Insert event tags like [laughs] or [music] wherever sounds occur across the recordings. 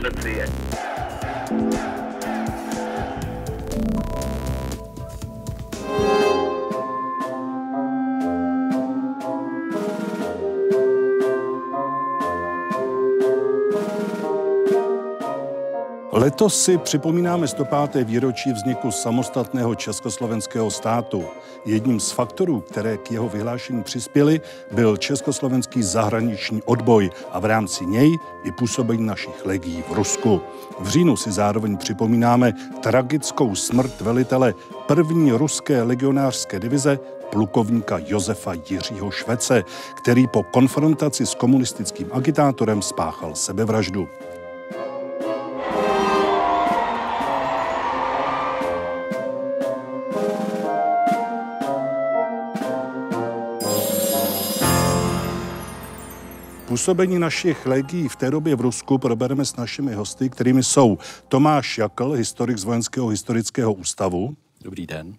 Přeci je. Letos si připomínáme 105. výročí vzniku samostatného československého státu. Jedním z faktorů, které k jeho vyhlášení přispěly, byl československý zahraniční odboj a v rámci něj i působení našich legií v Rusku. V říjnu si zároveň připomínáme tragickou smrt velitele první ruské legionářské divize plukovníka Josefa Jiřího Švece, který po konfrontaci s komunistickým agitátorem spáchal sebevraždu. Působení našich legií v té době v Rusku probereme s našimi hosty, kterými jsou Tomáš Jakl, historik z Vojenského historického ústavu. Dobrý den.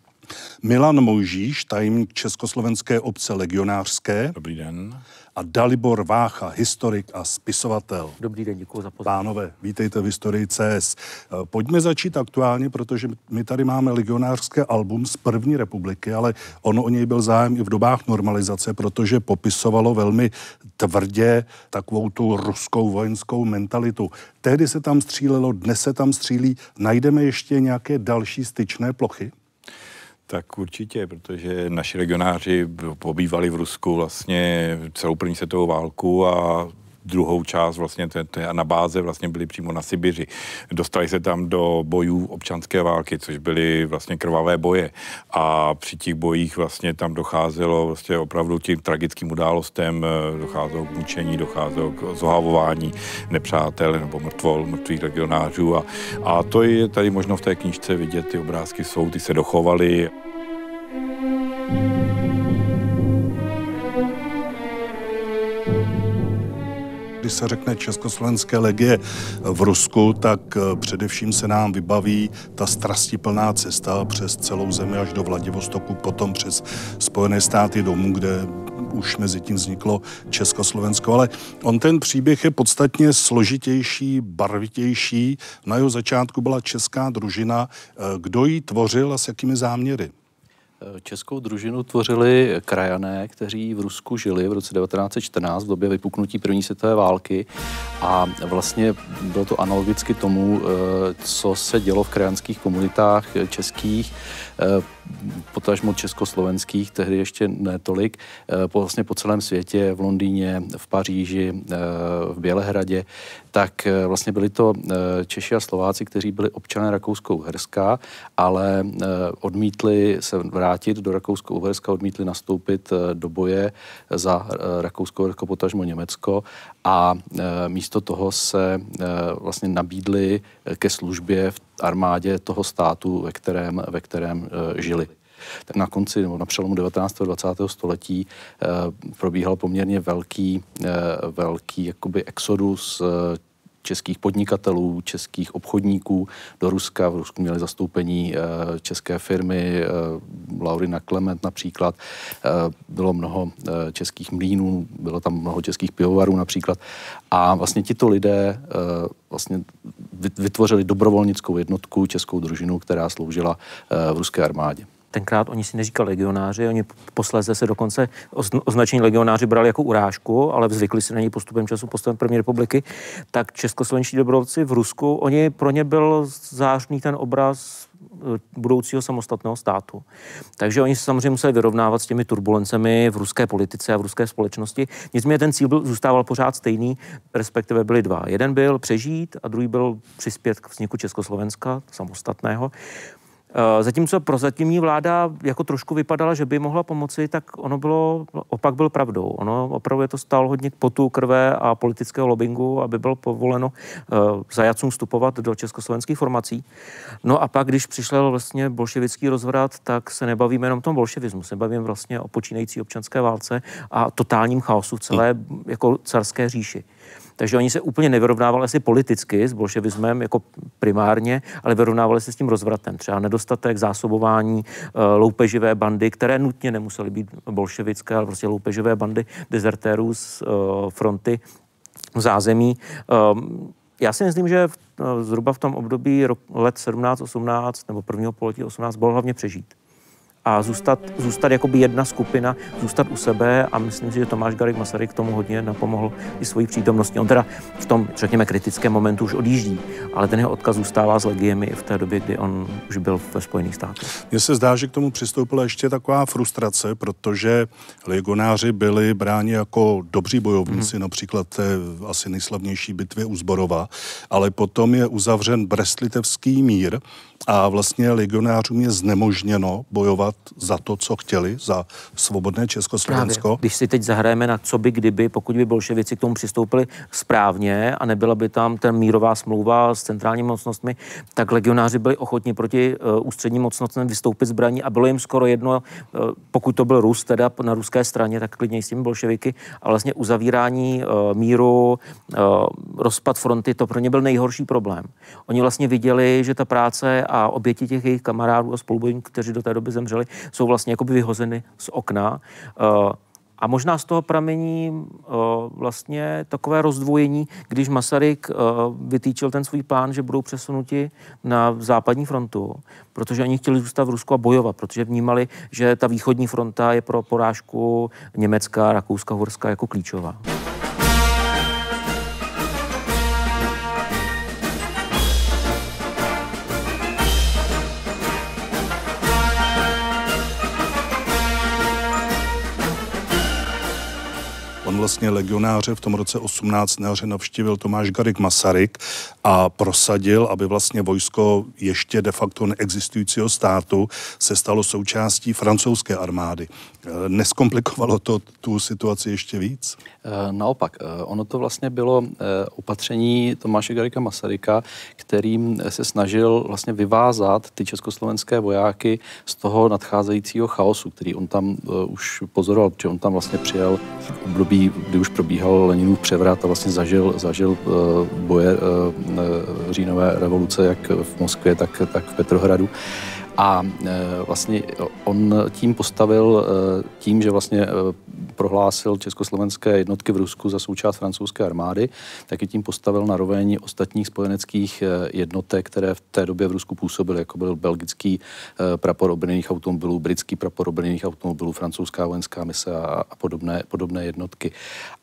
Milan Mojžíš, tajemník Československé obce legionářské. Dobrý den a Dalibor Vácha, historik a spisovatel. Dobrý den, děkuji za pozornost. Pánové, vítejte v Historii CS. Pojďme začít aktuálně, protože my tady máme legionářské album z první republiky, ale ono o něj byl zájem i v dobách normalizace, protože popisovalo velmi tvrdě takovou tu ruskou vojenskou mentalitu. Tehdy se tam střílelo, dnes se tam střílí. Najdeme ještě nějaké další styčné plochy? Tak určitě, protože naši regionáři pobývali v Rusku vlastně celou první světovou válku a druhou část vlastně té, té na báze vlastně byli přímo na Sibiři. Dostali se tam do bojů občanské války, což byly vlastně krvavé boje a při těch bojích vlastně tam docházelo vlastně opravdu tím tragickým událostem, eh, docházelo k mučení, docházelo k zohavování nepřátel nebo mrtvol, mrtvých regionářů a, a to je tady možno v té knižce vidět, ty obrázky jsou, ty se dochovaly. Když se řekne Československé legie v Rusku, tak eh, především se nám vybaví ta strastiplná cesta přes celou zemi až do Vladivostoku, potom přes Spojené státy domů, kde už mezi tím vzniklo Československo, ale on ten příběh je podstatně složitější, barvitější. Na jeho začátku byla česká družina. Eh, kdo ji tvořil a s jakými záměry? Českou družinu tvořili krajané, kteří v Rusku žili v roce 1914 v době vypuknutí první světové války. A vlastně bylo to analogicky tomu, eh, co se dělo v krajanských komunitách českých, eh, potažmo československých, tehdy ještě ne tolik, eh, vlastně po celém světě, v Londýně, v Paříži, v Bělehradě, tak vlastně byli to Češi a Slováci, kteří byli občané Rakousko-Uherska, ale odmítli se vrátit do Rakousko-Uherska, odmítli nastoupit do boje za Rakousko-Uhersko, potažmo Německo. A místo toho se vlastně nabídli ke službě v armádě toho státu, ve kterém, ve kterém žili tak na konci nebo na přelomu 19. a 20. století eh, probíhal poměrně velký, eh, velký jakoby exodus eh, českých podnikatelů, českých obchodníků do Ruska. V Rusku měli zastoupení české firmy, Laurina Klement například. Bylo mnoho českých mlínů, bylo tam mnoho českých pivovarů například. A vlastně tito lidé vlastně vytvořili dobrovolnickou jednotku, českou družinu, která sloužila v ruské armádě. Tenkrát oni si neříkali legionáři, oni posléze se dokonce označení legionáři brali jako urážku, ale zvykli si na něj postupem času, postupem první republiky. Tak českoslovenští dobrovolci v Rusku, oni pro ně byl zářný ten obraz eh, budoucího samostatného státu. Takže oni se samozřejmě museli vyrovnávat s těmi turbulencemi v ruské politice a v ruské společnosti. Nicméně ten cíl byl, zůstával pořád stejný, respektive byly dva. Jeden byl přežít a druhý byl přispět k vzniku Československa samostatného. Eh, zatímco prozatímní vláda jako trošku vypadala, že by mohla pomoci, tak ono bylo, opak byl pravdou. Ono opravdu je to stalo hodně potu, krve a politického lobbingu, aby bylo povoleno uh, zajacům vstupovat do československých formací. No a pak, když přišel vlastně bolševický rozvrat, tak se nebavíme jenom o tom bolševismu, se bavíme vlastně o počínající občanské válce a totálním chaosu v celé jako carské říši. Takže oni se úplně nevyrovnávali asi politicky s bolševismem jako primárně, ale vyrovnávali se s tím rozvratem. Třeba nedostatek zásobování, eh, loupeživé bandy, které nutně nemusely být bolševické, ale prostě loupeživé bandy dezertérů z eh, fronty v zázemí. Ehm, já si myslím, že zhruba v tom období let 17-18 nebo prvního pololetí 18 bylo hlavně přežít a zůstat, zůstat jakoby jedna skupina, zůstat u sebe a myslím si, že Tomáš Garik Masaryk k tomu hodně napomohl i svojí přítomností. On teda v tom, řekněme, kritickém momentu už odjíždí, ale ten jeho odkaz zůstává s legiemi i v té době, kdy on už byl ve Spojených státech. Mně se zdá, že k tomu přistoupila ještě taková frustrace, protože legionáři byli bráni jako dobří bojovníci, hmm. například té asi nejslavnější bitvě u Zborova, ale potom je uzavřen Brestlitevský mír, a vlastně legionářům je znemožněno bojovat za to, co chtěli, za svobodné Československo. Právě. Když si teď zahrajeme na co by kdyby, pokud by bolševici k tomu přistoupili správně a nebyla by tam ten mírová smlouva s centrálními mocnostmi, tak legionáři byli ochotni proti uh, ústředním mocnostem vystoupit zbraní a bylo jim skoro jedno, uh, pokud to byl Rus, teda na ruské straně, tak klidně s těmi bolševiky a vlastně uzavírání uh, míru, uh, rozpad fronty, to pro ně byl nejhorší problém. Oni vlastně viděli, že ta práce a oběti těch jejich kamarádů a spolubojníků, kteří do té doby zemřeli, jsou vlastně jakoby vyhozeny z okna. Eh, a možná z toho pramení eh, vlastně takové rozdvojení, když Masaryk eh, vytýčil ten svůj plán, že budou přesunuti na západní frontu, protože oni chtěli zůstat v Rusku a bojovat, protože vnímali, že ta východní fronta je pro porážku Německa, Rakouska, Horska jako klíčová. Vlastně legionáře v tom roce 18 na navštívil Tomáš Garik Masaryk a prosadil, aby vlastně vojsko ještě de facto neexistujícího státu se stalo součástí francouzské armády. Eh, neskomplikovalo to tu situaci ještě víc? Eh, naopak, eh, ono to vlastně bylo opatření Tomáše Garika Masaryka, kterým se snažil vlastně vyvázat ty československé vojáky z toho nadcházejícího chaosu, který on tam už pozoroval, protože on tam vlastně přijel v období, kdy už probíhal Leninův převrat a vlastně zažil, zažil boje říjnové revoluce jak v Moskvě, tak, tak v Petrohradu. A vlastně on tím postavil, tím, že vlastně prohlásil československé jednotky v Rusku za součást francouzské armády, tak i tím postavil na roveň ostatních spojeneckých jednotek, které v té době v Rusku působily, jako byl belgický prapor obrněných automobilů, britský prapor obrněných automobilů, francouzská vojenská mise a, a podobné, podobné jednotky.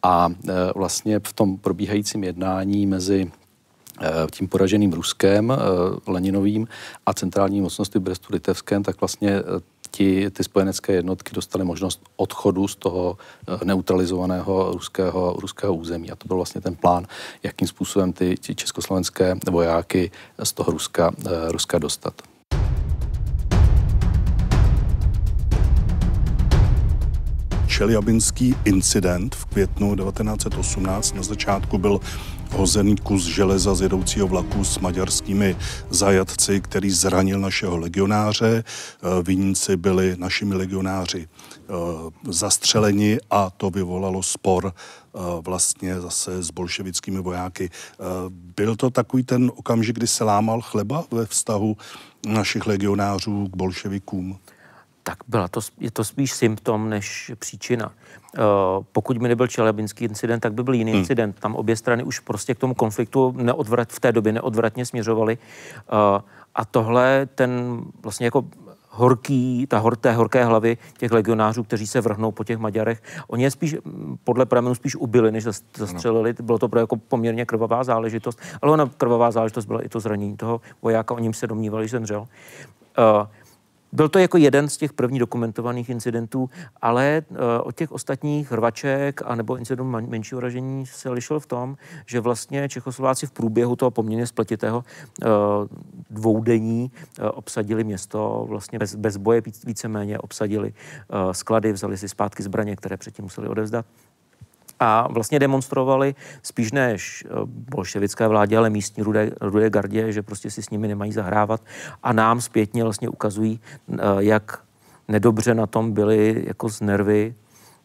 A vlastně v tom probíhajícím jednání mezi Eh, tím poraženým Ruskem, eh, Leninovým a centrální mocnosti Brestu Litevském, tak vlastně eh, ti, ty spojenecké jednotky dostaly možnost odchodu z toho neutralizovaného ruského, ruského území. A to byl vlastně ten plán, jakým způsobem ty, ty československé vojáky z toho Ruska, Ruska dostat. Čeliabinský incident v květnu 1918 na začátku byl hozený kus železa z jedoucího vlaku s maďarskými zajatci, který zranil našeho legionáře. Eh, viníci byli našimi legionáři eh, zastřeleni a to vyvolalo spor eh, vlastně zase s bolševickými vojáky. Byl to takový ten okamžik, kdy se lámal chleba ve vztahu našich legionářů k bolševikům? Tak byla to, je to spíš symptom než příčina. Uh, pokud by nebyl čelebinský incident, tak by byl jiný hmm. incident. Tam obě strany už prostě k tomu konfliktu neodvrat, v té době neodvratně směřovaly. Uh, a tohle ten vlastně jako horký, ta hor, té horké hlavy těch legionářů, kteří se vrhnou po těch Maďarech. Oni je spíš, podle pramenů spíš ubili, než zastřelili. Bylo to jako poměrně krvavá záležitost, ale ona krvavá záležitost byla i to zranění toho vojáka, o ním se domnívali, že zemřel. Uh, byl to jako jeden z těch prvních dokumentovaných incidentů, ale uh, od těch ostatních hrvaček a nebo incidentů menšího ražení se lišil v tom, že vlastně Čechoslováci v průběhu toho poměrně spletitého uh, dvoudenní uh, obsadili město, vlastně bez, bez boje víceméně obsadili sklady, vzali si zpátky zbraně, které předtím museli odevzdat a vlastně demonstrovali spíš než eh, bolševické vládě, ale místní rudé, rudé gardě, že prostě si s nimi nemají zahrávat. A nám zpětně vlastně ukazují, eh, jak nedobře na tom byli jako z nervy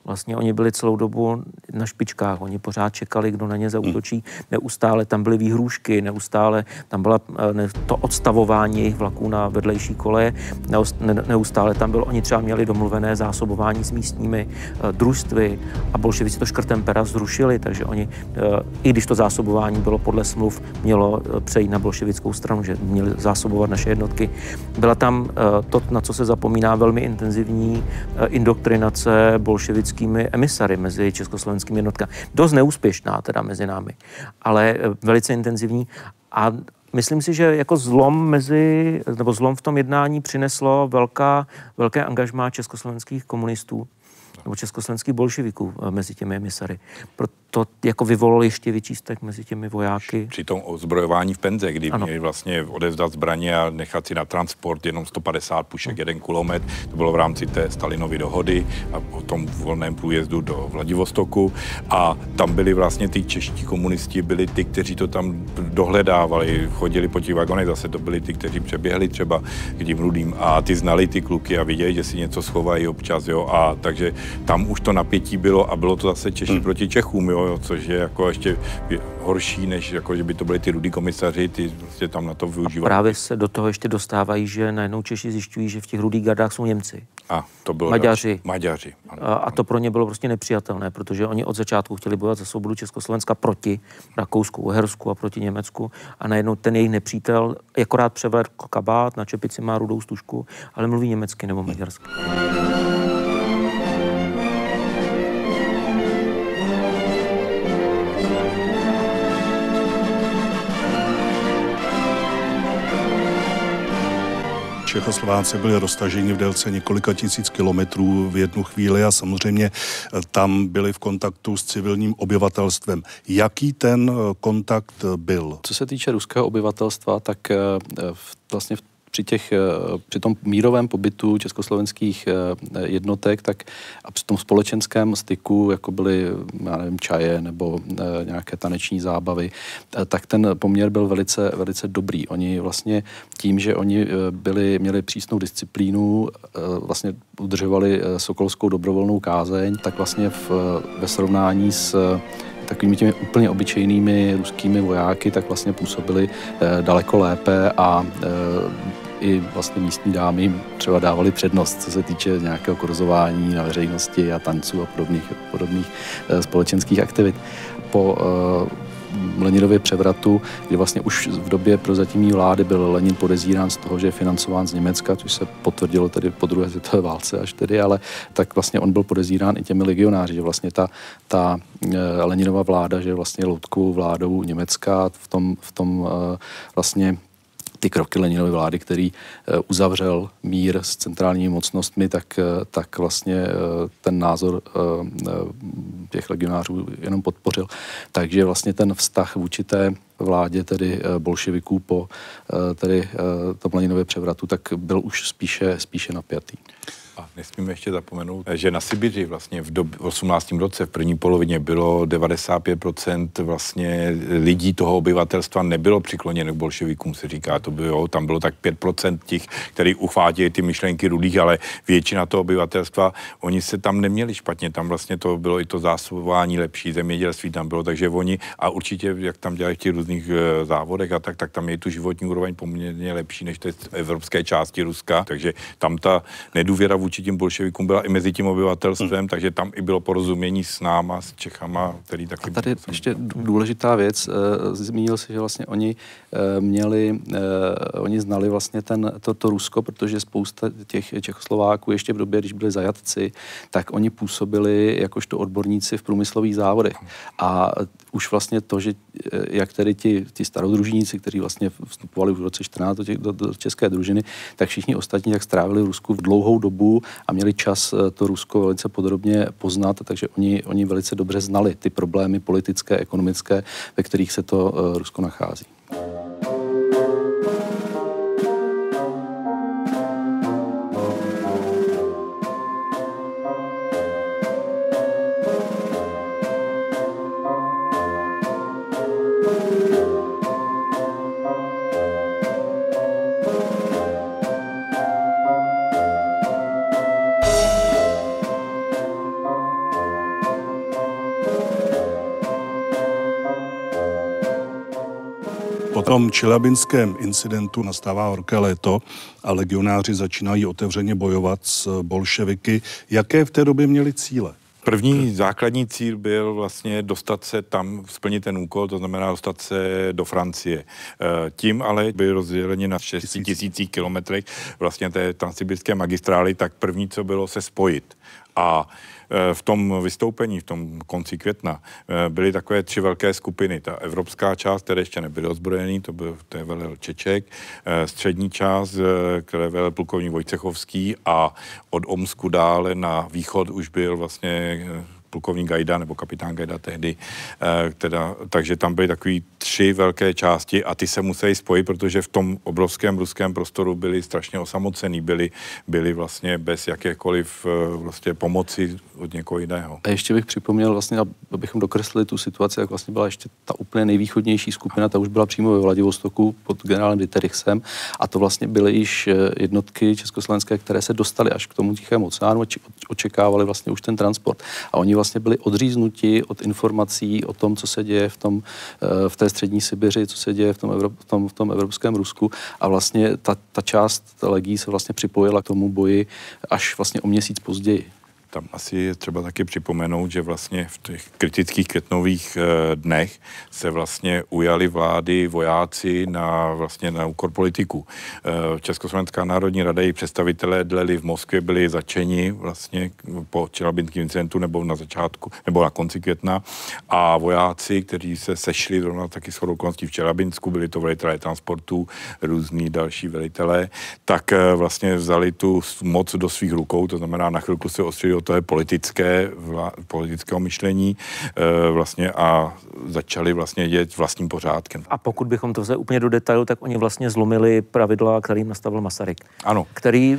Vlastně oni byli celou dobu na špičkách, oni pořád čekali, kdo na ně zautočí. Neustále tam byly výhrůžky, neustále tam byla ne, to odstavování jejich vlaků na vedlejší koleje, neustále tam bylo, oni třeba měli domluvené zásobování s místními uh, družstvy a bolševici to škrtem pera zrušili, takže oni, uh, i když to zásobování bylo podle smluv, mělo přejít na bolševickou stranu, že měli zásobovat naše jednotky. Byla tam to, na co se zapomíná, velmi intenzivní indoktrinace bolševickými emisary mezi československými jednotkami. Dost neúspěšná teda mezi námi, ale uh, velice intenzivní a Myslím si, že jako zlom mezi, nebo zlom v tom jednání přineslo velká, velké angažmá československých komunistů nebo československých bolševiků mezi těmi emisary. Proto to jako vyvolalo ještě větší stek mezi těmi vojáky. Při tom ozbrojování v Penze, kdy ano. měli vlastně odevzdat zbraně a nechat si na transport jenom 150 pušek, hmm. jeden kulomet, to bylo v rámci té Stalinovy dohody a o tom volném průjezdu do Vladivostoku a tam byli vlastně ty čeští komunisti, byli ty, kteří to tam dohledávali, chodili po těch vagonech, zase to byli ty, kteří přeběhli třeba k tím rudým a ty znali ty kluky a viděli, že si něco schovají občas, jo, a takže tam už to napětí bylo a bylo to zase Češi hmm. proti Čechům, jo, což je jako ještě horší, než jako, že by to byly ty rudí komisaři, ty vlastně tam na to využívají. Právě se do toho ještě dostávají, že najednou Češi zjišťují, že v těch rudých gardách jsou Němci. A to bylo Maďaři. Maďaři. Ano, a, a to pro ně bylo prostě nepřijatelné, protože oni od začátku chtěli bojovat za svobodu Československa proti Rakousku, Uhersku a proti Německu a najednou ten jejich nepřítel akorát převedl kabát, na čepici má rudou stužku, ale mluví německy nebo maďarsky. Hmm. Čechoslováci byli roztaženi v délce několika tisíc kilometrů v jednu chvíli a samozřejmě eh, tam byli v kontaktu s civilním obyvatelstvem. Jaký ten eh, kontakt byl? Co se týče ruského obyvatelstva, tak eh, vlastně v při, těch, eh, při tom mírovém pobytu československých eh, jednotek, tak a při tom společenském styku, jako byly, já nevím, čaje nebo eh, nějaké taneční zábavy, tak ten poměr byl velice, velice dobrý. Oni vlastně tím, že oni byli, měli přísnou disciplínu, vlastně udržovali sokolskou dobrovolnou kázeň, tak vlastně v, ve srovnání s takovými těmi úplně obyčejnými ruskými vojáky, tak vlastně působili daleko lépe a i vlastně místní dámy třeba dávali přednost, co se týče nějakého korzování na veřejnosti a tanců a podobných, podobných eh, společenských aktivit. Po eh, Leninově převratu, kdy vlastně už v době prozatímní vlády byl Lenin podezírán z toho, že je financován z Německa, což se potvrdilo tedy po druhé světové válce až tedy, ale tak vlastně on byl podezírán i těmi legionáři, že vlastně ta, ta eh, Leninova vláda, že vlastně loutkou vládou Německa v tom, v tom vlastně ty kroky Leninovy vlády, který eh, uzavřel mír s centrálními mocnostmi, tak, eh, tak vlastně eh, ten názor těch legionářů jenom podpořil. Takže vlastně ten vztah vůči té vládě, tedy bolševiků po tedy tom Leninově převratu, tak byl už spíše, spíše napjatý. A nesmíme ještě zapomenout, že na Sibiři vlastně v dob- 18. roce, v první polovině, bylo 95% vlastně lidí toho obyvatelstva nebylo přikloněno k bolševikům, se říká. To bylo, tam bylo tak 5% těch, kteří uchvátějí ty myšlenky rudých, ale většina toho obyvatelstva, oni se tam neměli špatně, tam vlastně to bylo i to zásobování lepší, zemědělství tam bylo, takže oni, a určitě, jak tam dělají v těch různých e, závodech a tak, tak tam je tu životní úroveň poměrně lepší než v evropské části Ruska, takže tam ta nedůvěra vůči tím bolševikům byla i mezi tím obyvatelstvem, hmm. takže tam i bylo porozumění s náma, s Čechama, který taky... A tady jsem... ještě důležitá věc, uh, zmínil si, že vlastně oni uh, měli, uh, oni znali vlastně ten, to, to Rusko, protože spousta těch Čechoslováků ještě v době, když byli zajatci, tak oni působili jakožto odborníci v průmyslových závodech. A už vlastně to, že jak tedy ti, ti starodružníci, kteří vlastně vstupovali v roce 14 do, těch, do, do české družiny, tak všichni ostatní tak strávili v Rusku v dlouhou dobu a měli čas eh, to Rusko velice podrobně poznat, takže oni, oni velice dobře znali ty problémy politické, ekonomické, ve kterých se to eh, Rusko nachází. Tom čelabinském incidentu nastává horké léto a legionáři začínají otevřeně bojovat s bolševiky. Jaké v té době měli cíle? První základní cíl byl vlastně dostat se tam, splnit ten úkol, to znamená dostat se do Francie. Eh, tím ale byli rozděleni na 6 tisících kilometrech vlastně té transsibirské magistrály, tak první, co bylo, se spojit. A Eh, v tom vystoupení, v tom konci května, eh, byly takové tři velké skupiny. Ta evropská část, které ještě nebyly ozbrojený, to byl to je velel Čeček, eh, střední část, které velel plukovník Vojcechovský a od Omsku dále na východ už byl vlastně plukovník Gajda nebo kapitán Gajda tehdy. Teda, takže tam byly takové tři velké části a ty se museli spojit, protože v tom obrovském ruském prostoru byli strašně osamocený, byli, byli vlastně bez jakékoliv vlastně pomoci od někoho jiného. A ještě bych připomněl, vlastně, abychom dokreslili tu situaci, jak vlastně byla ještě ta úplně nejvýchodnější skupina, ta už byla přímo ve Vladivostoku pod generálem Dieterichsem a to vlastně byly již eh, jednotky československé, které se dostaly až k tomu Tichému oceánu očekávali vlastně už ten transport. A oni vlastně byli odříznuti od informací o tom, co se děje v, tom, eh, v té střední Sibiři, co se děje v tom, Evrop, v tom, v tom evropském Rusku. A vlastně ta, ta část legí se vlastně připojila k tomu boji až vlastně o měsíc později tam asi je třeba taky připomenout, že vlastně v těch kritických květnových eh, dnech se vlastně ujali vlády vojáci na vlastně na úkor politiku. Eh, Československá národní rada i představitelé dleli v Moskvě byli začeni vlastně po Čelabinském incidentu nebo na začátku, nebo na konci května a vojáci, kteří se sešli zrovna taky s okolností v Čelabinsku, byli to velitelé transportu, různí další velitelé, tak eh, vlastně vzali tu moc do svých rukou, to znamená na chvilku se ostřili to je politické, vla, politického myšlení e, vlastně a začali vlastně dět vlastním pořádkem. A pokud bychom to vzali úplně do detailu, tak oni vlastně zlomili pravidla, kterým nastavil Masaryk. Ano. Který e,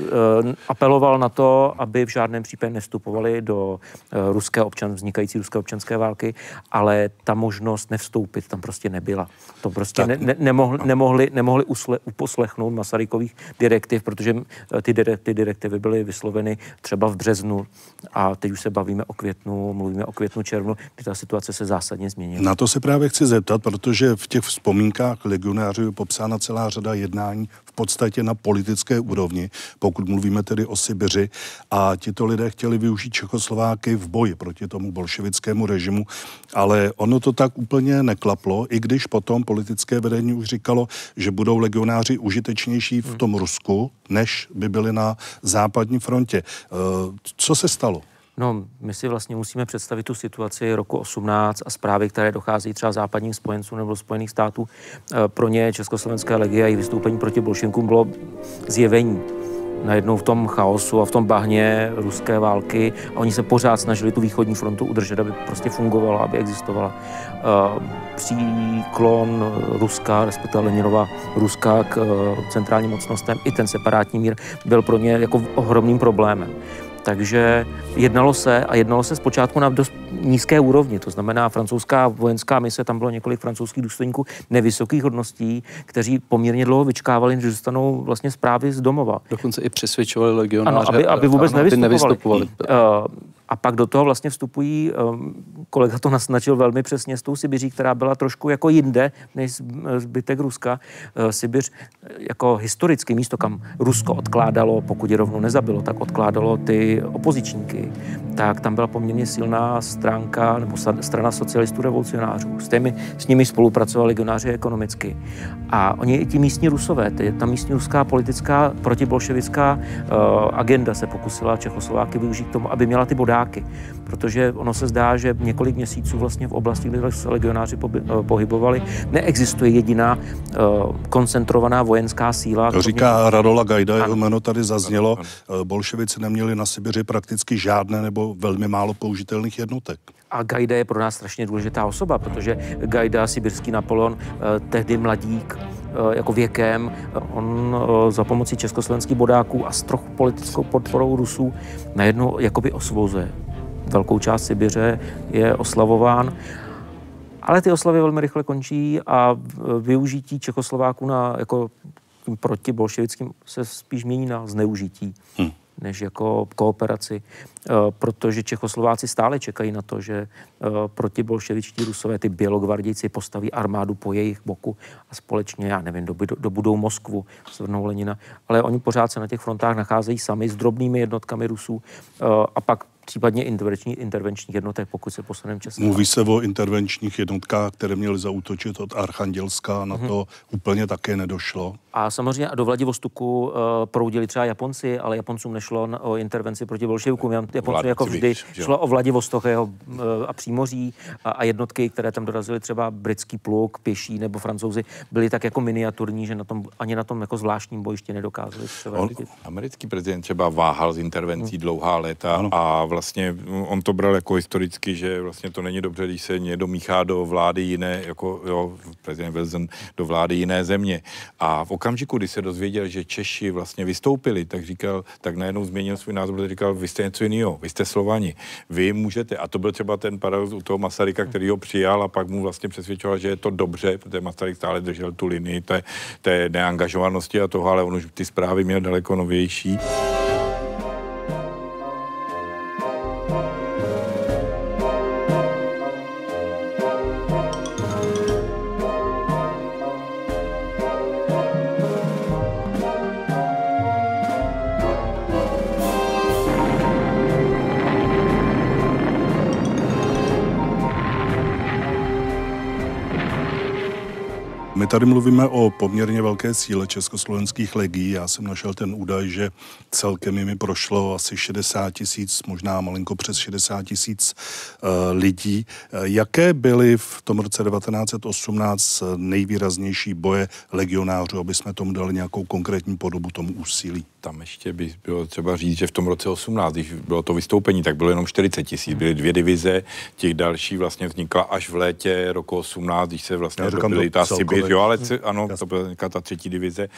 apeloval na to, aby v žádném případě nevstupovali do e, ruské občan, vznikající ruské občanské války, ale ta možnost nevstoupit tam prostě nebyla. To prostě tak, ne, ne, nemohli, nemohli, nemohli usle, uposlechnout Masarykových direktiv, protože ty, ty direktivy byly vysloveny třeba v březnu a teď už se bavíme o květnu, mluvíme o květnu, červnu, kdy ta situace se zásadně změnila. Na to se právě chci zeptat, protože v těch vzpomínkách legionářů je popsána celá řada jednání podstatě na politické úrovni, pokud mluvíme tedy o Sibiři. A tito lidé chtěli využít Čechoslováky v boji proti tomu bolševickému režimu, ale ono to tak úplně neklaplo, i když potom politické vedení už říkalo, že budou legionáři užitečnější v tom Rusku, než by byli na západní frontě. Eh, co se stalo? No, my si vlastně musíme představit tu situaci roku 18 a zprávy, které dochází třeba západním spojencům nebo Spojených států. Eh, pro ně Československé legie a jejich vystoupení proti bolšinkům bylo zjevení najednou v tom chaosu a v tom bahně ruské války a oni se pořád snažili tu východní frontu udržet, aby prostě fungovala, aby existovala. Uh, příklon Ruska, respektive Leninova Ruska k uh, centrálním mocnostem, i ten separátní mír byl pro ně jako ohromným problémem. Takže jednalo se a jednalo se zpočátku na dost nízké úrovni. To znamená, francouzská vojenská mise, tam bylo několik francouzských důstojníků nevysokých hodností, kteří poměrně dlouho vyčkávali, že dostanou vlastně zprávy z domova. Dokonce i přesvědčovali legionáře, ano, aby, aby vůbec ano, nevystupovali. Aby nevystupovali. Uh, a pak do toho vlastně vstupují, um, kolega to naznačil velmi přesně, s tou Sibiří, která byla trošku jako jinde než zbytek Ruska. Uh, Sibiř jako historické místo, kam Rusko odkládalo, pokud je rovnou nezabilo, tak odkládalo ty opozičníky. Tak tam byla poměrně silná stránka nebo strana socialistů revolucionářů. S, těmi, s nimi spolupracovali legionáři ekonomicky. A oni i ti místní rusové, ty, ta místní ruská politická protibolševická uh, agenda se pokusila Čechoslováky využít k tomu, aby měla ty bodáky vojáky, protože ono se zdá, že několik měsíců vlastně v oblasti, kde se legionáři eh, pohybovali, neexistuje jediná uh, koncentrovaná vojenská síla. To říká Radola Gajda, jeho jméno tady zaznělo. Eh, bolševici neměli na Sibiři prakticky žádné nebo velmi málo použitelných jednotek. A Gajda je pro nás strašně důležitá osoba, protože Gajda, sibirský Napoleon, tehdy mladík, jako věkem. On za pomocí československých bodáků a s trochu politickou podporou Rusů najednou jakoby osvozuje. Velkou část Sibiře je oslavován. Ale ty oslavy velmi rychle končí a využití Čechoslováků na, jako proti bolševickým se spíš mění na zneužití. Hmm. Než jako kooperaci, protože Čechoslováci stále čekají na to, že proti bolševičtí rusové, ty bělogvardici postaví armádu po jejich boku a společně, já nevím, dobudou Moskvu, zvrnou Lenina, ale oni pořád se na těch frontách nacházejí sami s drobnými jednotkami Rusů a pak případně intervenční, intervenčních jednotek, pokud se posuneme časem. Mluví se o intervenčních jednotkách, které měly zautočit od Archandělska, na to hmm. úplně také nedošlo. A samozřejmě do Vladivostoku uh, proudili třeba Japonci, ale Japoncům nešlo o intervenci proti bolševikům. Japoncům jako vždy šlo o Vladivostok jeho, uh, a přímoří a, a jednotky, které tam dorazily třeba britský pluk, pěší nebo francouzi, byly tak jako miniaturní, že na tom, ani na tom jako zvláštním bojišti nedokázali. On, americký prezident třeba váhal s intervencí hmm. dlouhá léta ano. a vlastně on to bral jako historicky, že vlastně to není dobře, když se někdo míchá do vlády jiné, jako jo, prezident Wilson, do vlády jiné země. A v okamžiku, kdy se dozvěděl, že Češi vlastně vystoupili, tak říkal, tak najednou změnil svůj názor, protože říkal, vy jste něco jiného, vy jste Slovani, vy můžete. A to byl třeba ten paradox u toho Masaryka, který ho přijal a pak mu vlastně přesvědčoval, že je to dobře, protože Masaryk stále držel tu linii té, té neangažovanosti a toho, ale on už ty zprávy měl daleko novější. Tady mluvíme o poměrně velké síle československých legií. Já jsem našel ten údaj, že celkem jimi prošlo asi 60 tisíc, možná malinko přes 60 tisíc uh, lidí. Jaké byly v tom roce 1918 nejvýraznější boje legionářů, aby jsme tomu dali nějakou konkrétní podobu tomu úsilí? Tam ještě by bylo třeba říct, že v tom roce 18, když bylo to vystoupení, tak bylo jenom 40 tisíc, byly dvě divize, těch další vlastně vznikla až v létě roku 18, když se vlastně byly ta Sibir, jo, ale ano, to byla ta třetí divize.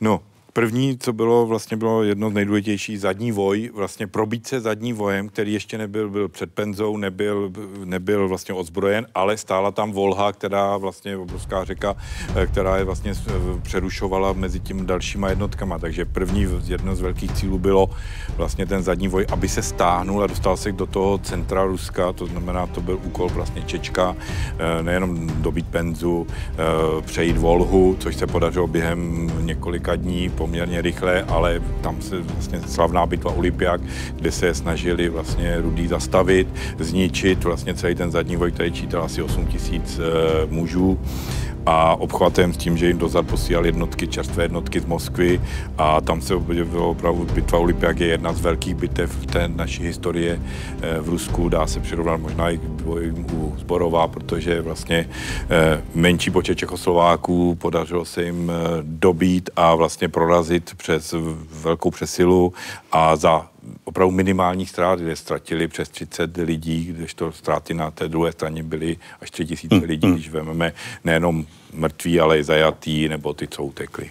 No, První, co bylo, vlastně bylo jedno z nejdůležitějších, zadní voj, vlastně probít se zadní vojem, který ještě nebyl byl před Penzou, nebyl, nebyl vlastně ozbrojen, ale stála tam Volha, která vlastně obrovská řeka, eh, která je vlastně eh, přerušovala mezi tím dalšíma jednotkama. Takže první, jedno z velkých cílů bylo vlastně ten zadní voj, aby se stáhnul a dostal se do toho centra Ruska, to znamená, to byl úkol vlastně Čečka, eh, nejenom dobít Penzu, přejít Volhu, což se podařilo během několika dní, poměrně rychle, ale tam se vlastně slavná bitva Olympiák, kde se snažili vlastně Rudý zastavit, zničit vlastně celý ten zadní voj, který čítal asi 8 tisíc e, mužů a obchvatem s tím, že jim dozad posílal jednotky, čerstvé jednotky z Moskvy a tam se objevilo opravdu bitva Olympiák je jedna z velkých bitev v té naší historie eh, v Rusku, dá se přirovnat možná i k bojům u Zborova, protože vlastně eh, menší počet Čechoslováků podařilo se jim eh, dobít a vlastně prorazit přes velkou přesilu a za opravdu minimální ztráty, kde ztratili přes 30 lidí, když to ztráty na té druhé straně byly až 3000 mm, lidí, mm. když vezmeme nejenom mrtví, ale i zajatý nebo ty, co utekli.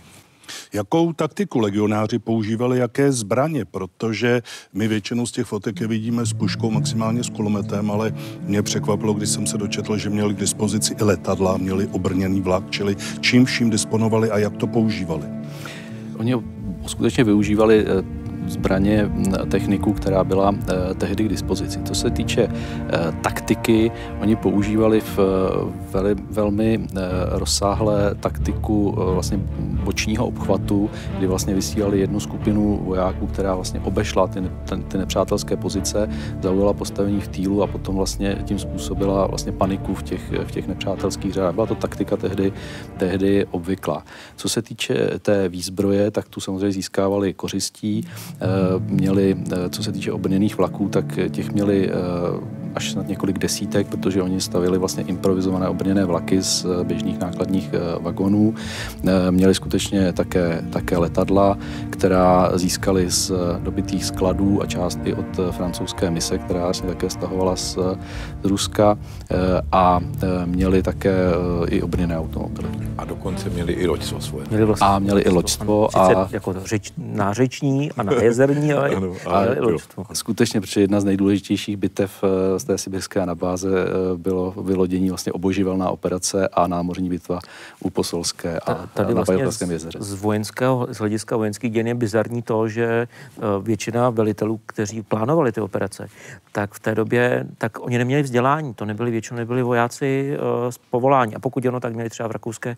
Jakou taktiku legionáři používali, jaké zbraně, protože my většinou z těch fotek je vidíme s puškou, maximálně s kulometem, ale mě překvapilo, když jsem se dočetl, že měli k dispozici i letadla, měli obrněný vlak, čili čím vším disponovali a jak to používali. Oni skutečně využívali eh, zbraně, techniku, která byla eh, tehdy k dispozici. Co se týče eh, taktiky, oni používali v veli, velmi rozsáhlé taktiku vlastně bočního obchvatu, kdy vlastně vysílali jednu skupinu vojáků, která vlastně obešla ty, ty, ty nepřátelské pozice, zaujala postavení v týlu a potom vlastně tím způsobila vlastně paniku v těch, v těch nepřátelských řádách. Byla to taktika tehdy, tehdy obvyklá. Co se týče té výzbroje, tak tu samozřejmě získávali kořistí, eh, měli, eh, co se týče obrněných vlaků, tak těch měli eh, až snad několik desítek, protože oni stavili vlastně improvizované obrněné vlaky z eh, běžných nákladních eh, vagonů. Eh, měli skutečně také, také letadla, která získali z dobitých skladů a část i od francouzské mise, která vlastně také stahovala z, z Ruska a měli také i obrněné automobily. A dokonce měli i loďstvo svoje. Měli vlastně a měli i loďstvo. A... Jako řeč, nářeční a nájezerní, ale, [laughs] ano, ale, ale i loďstvo. Skutečně, protože jedna z nejdůležitějších bitev z té sibirské anabáze bylo vylodění vlastně oboživelná operace a námořní bitva u Posolské a tady na vlastně jezeře. Z, vojenského, z hlediska vojenských děn je bizarní to, že většina velitelů, kteří plánovali ty operace, tak v té době, tak oni neměli vzdělání, to nebyli většinou nebyli vojáci z povolání. A pokud ono, tak měli třeba v rakouské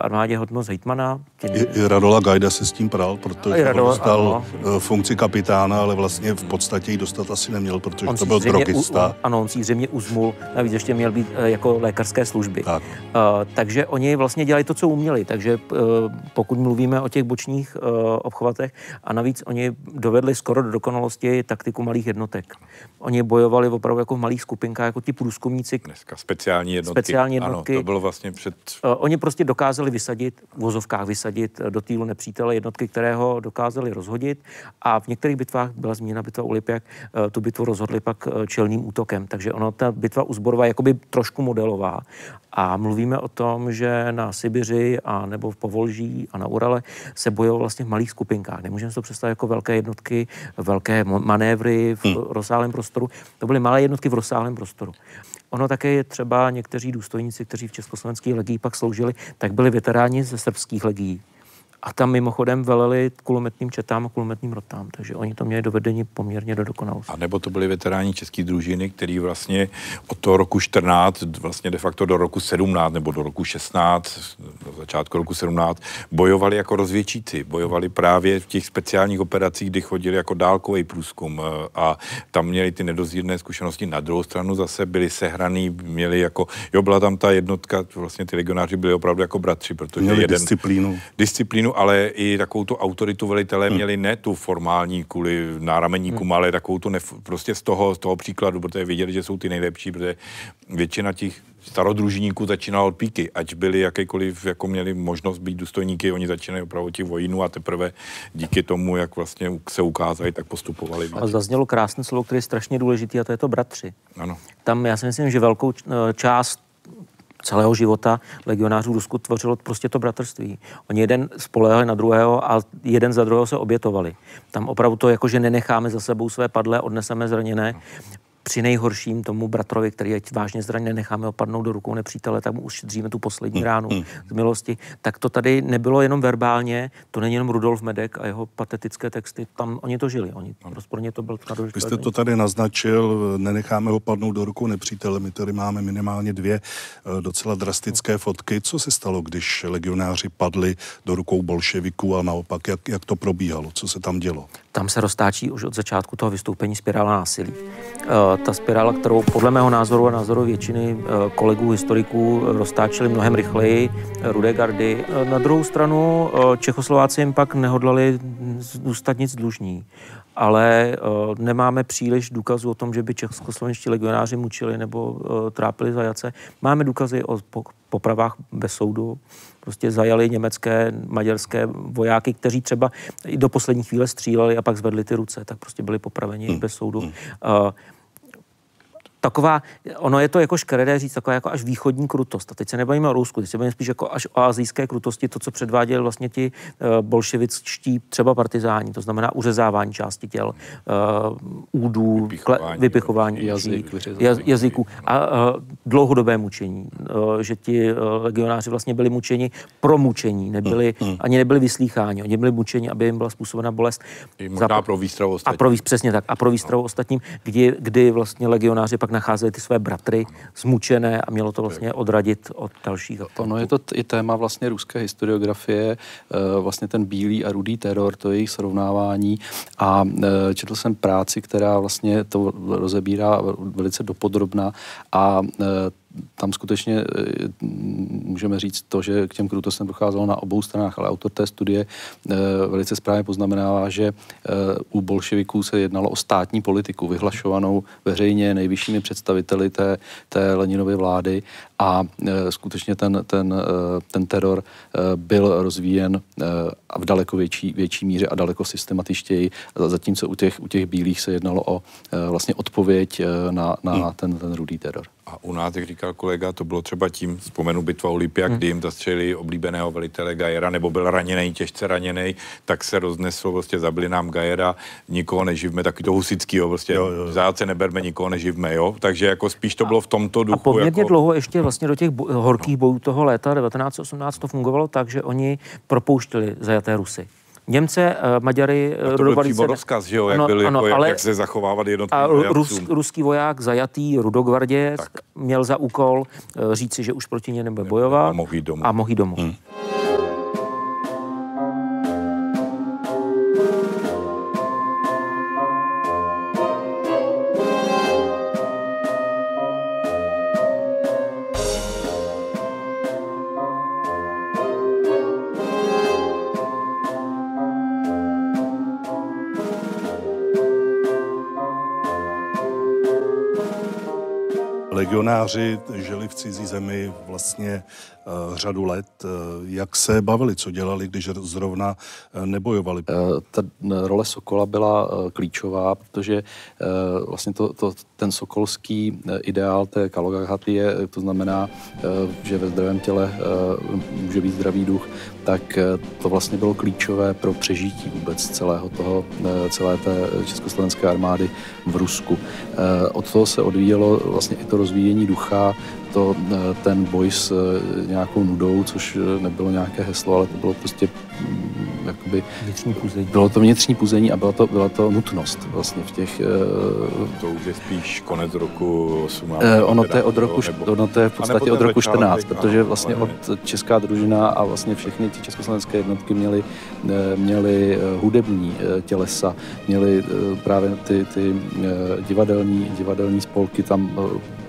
armádě hodnost hejtmana. I, I Radola Gajda se s tím pral, protože Radola, dostal ano. funkci kapitána, ale vlastně v podstatě ji dostat asi neměl, protože on to byl drogista. U, ano, on si zřejmě uzmul, navíc ještě měl být jako lékařské služby. Tak. Uh, takže oni vlastně dělali to, co uměli. Takže uh, pokud mluvíme o těch bočních obchvatech, a navíc oni dovedli skoro do dokonalosti taktiku malých jednotek. Oni bojovali opravdu jako v malých skupinkách, jako ti průzkumníci. Dneska speciální jednotky. Speciální jednotky. Ano, to bylo vlastně před... Oni prostě dokázali vysadit, v vozovkách vysadit do týlu nepřítele jednotky, které ho dokázali rozhodit. A v některých bitvách byla zmíněna bitva u Lipjak, uh, tu bitvu rozhodli pak čelným útokem. Takže ono, ta bitva u Zborova je jakoby trošku modelová. A mluvíme o tom, že na Sibiři a nebo v Povolží a na Urale se bojovalo vlastně v malých skupinkách. Nemůžeme si to představit jako velké jednotky, velké manévry v hmm. rozsáhlém prostoru. To byly malé jednotky v rozsáhlém prostoru. Ono také je třeba někteří důstojníci, kteří v československých legiích pak sloužili, tak byli veteráni ze srbských legií. A tam mimochodem veleli kulometným četám a kulometným rotám, takže oni to měli dovedení poměrně do dokonalosti. A nebo to byli veteráni české družiny, který vlastně od toho roku 14, vlastně de facto do roku 17 nebo do roku 16, do začátku roku 17, bojovali jako rozvědčíci. Bojovali právě v těch speciálních operacích, kdy chodili jako dálkový průzkum eh, a tam měli ty nedozírné zkušenosti. Na druhou stranu zase byli sehraný, měli jako, jo, byla tam ta jednotka, vlastně ty legionáři byli opravdu jako bratři, protože měli jeden, disciplínu. Disciplínu ale i takovou tu autoritu velitelé hmm. měli ne tu formální kvůli nárameníkům, hmm. ale takovou tu nef- prostě z toho, z toho příkladu, protože viděli, že jsou ty nejlepší, protože většina těch starodružníků začínala od píky, ať byli jakékoliv, jako měli možnost být důstojníky, oni začínají opravdu těch vojínů a teprve díky tomu, jak vlastně se ukázali, tak postupovali. A zaznělo krásné slovo, které je strašně důležité, a to je to bratři. Ano. Tam já si myslím, že velkou část celého života legionářů Rusku tvořilo prostě to bratrství. Oni jeden spolehali na druhého a jeden za druhého se obětovali. Tam opravdu to jako, že nenecháme za sebou své padlé, odneseme zraněné při nejhorším tomu bratrovi, který je vážně zraněný, necháme opadnout do rukou nepřítele, tak mu ušetříme tu poslední hmm, ránu hmm. z milosti. Tak to tady nebylo jenom verbálně, to není jenom Rudolf Medek a jeho patetické texty, tam oni to žili, oni rozporně to byl Vy jste to tady naznačil, nenecháme ho padnout do rukou nepřítele, my tady máme minimálně dvě eh, docela drastické fotky. Co se stalo, když legionáři padli do rukou bolševiků a naopak, jak, jak to probíhalo, co se tam dělo? Tam se roztáčí už od začátku toho vystoupení spirála násilí. Uh, ta spirála, kterou podle mého názoru a názoru většiny eh, kolegů, historiků roztáčeli mnohem rychleji eh, rudé gardy. Eh, na druhou stranu Čechoslováci jim pak nehodlali zůstat nic dlužní ale nemáme příliš důkazů o tom, že by českoslovenští legionáři mučili nebo trápili zajace. Máme důkazy o popravách bez soudu. Prostě zajali německé, maďarské vojáky, kteří třeba i do poslední chvíle stříleli a pak zvedli ty ruce, tak prostě byli popraveni hmm. bez soudu. Uh, taková, ono je to jako škaredé říct, taková jako až východní krutost. A teď se nebavíme o Rusku, teď se bavíme spíš jako až o azijské krutosti, to, co předváděli vlastně ti uh, bolševičtí třeba partizáni, to znamená uřezávání části těl, uh, údů, vypichování, vypichování jazyk, jaz, jazyků a uh, dlouhodobé mučení, že ti legionáři vlastně byli mučeni pro mučení, nebyli, hmm, hmm. ani nebyli vyslýcháni, oni byli mučeni, aby jim byla způsobena bolest. I možná za, pro výstrahu ostatním. A pro, přesně tak, a pro výstrahu no. ostatním, kdy, kdy vlastně legionáři pak nacházeli ty své bratry zmučené a mělo to vlastně odradit od dalších. Ono je to t- i téma vlastně ruské historiografie, eh, vlastně ten bílý a rudý teror, to jejich srovnávání a eh, četl jsem práci, která vlastně to rozebírá velice dopodrobna a eh, tam skutečně eh, můžeme říct to, že k těm krutostem docházelo na obou stranách, ale autor té studie eh, velice správně poznamenává, že eh, u bolševiků se jednalo o státní politiku, vyhlašovanou veřejně nejvyššími představiteli té, té Leninovy vlády a skutečně ten, ten, ten teror byl rozvíjen v daleko větší, větší míře a daleko systematičtěji, zatímco u těch, u těch bílých se jednalo o vlastně odpověď na, na hmm. ten, ten rudý teror. A u nás, jak říkal kolega, to bylo třeba tím, vzpomenu bitva Olympia, hmm. kdy jim zastřelili oblíbeného velitele Gajera, nebo byl raněný, těžce raněný, tak se rozneslo, prostě zabili nám Gajera, nikoho neživme, taky to husickýho, prostě jo, jo. záce neberme, nikoho neživme, jo. Takže jako spíš to bylo v tomto duchu. A poměrně jako... dlouho ještě vlastně do těch bo- horkých bojů toho léta 1918 to fungovalo tak, že oni propouštěli zajaté Rusy. Němce, eh, Maďary, a to byl přímo rozkaz, že jo, jak, ano, byl, ano, jako, ale, jak se zachovávali jednotliví A rus, ruský voják zajatý Rudogvardě měl za úkol eh, říci, že už proti ně nebude bojovat a mohl jít domů. A mohl jít domů. Hmm. Legionáři žili v cizí zemi vlastně řadu let. Uh, jak se bavili, co dělali, když zrovna uh, nebojovali? Ta role Sokola byla klíčová, protože vlastně to, to, ten sokolský ideál té kalogaghaty je, to znamená, že ve zdravém těle může být zdravý duch, tak to vlastně bylo klíčové pro přežití vůbec celého toho, celé té československé armády v Rusku. Od toho se odvíjelo vlastně i to rozvíjení ducha, to, eh, ten boj s eh, nějakou nudou, což eh, nebylo nějaké heslo, ale to bylo prostě mm, jakoby... Vnitřní puzení. Bylo to vnitřní puzení a byla to, byla to nutnost vlastně v těch... To už je spíš konec roku 18. ono to je od roku, nebo, ono to je v podstatě od roku 14, protože vlastně od česká družina a vlastně všechny ty československé jednotky měly, měly hudební tělesa, měly právě ty, ty divadelní, divadelní spolky tam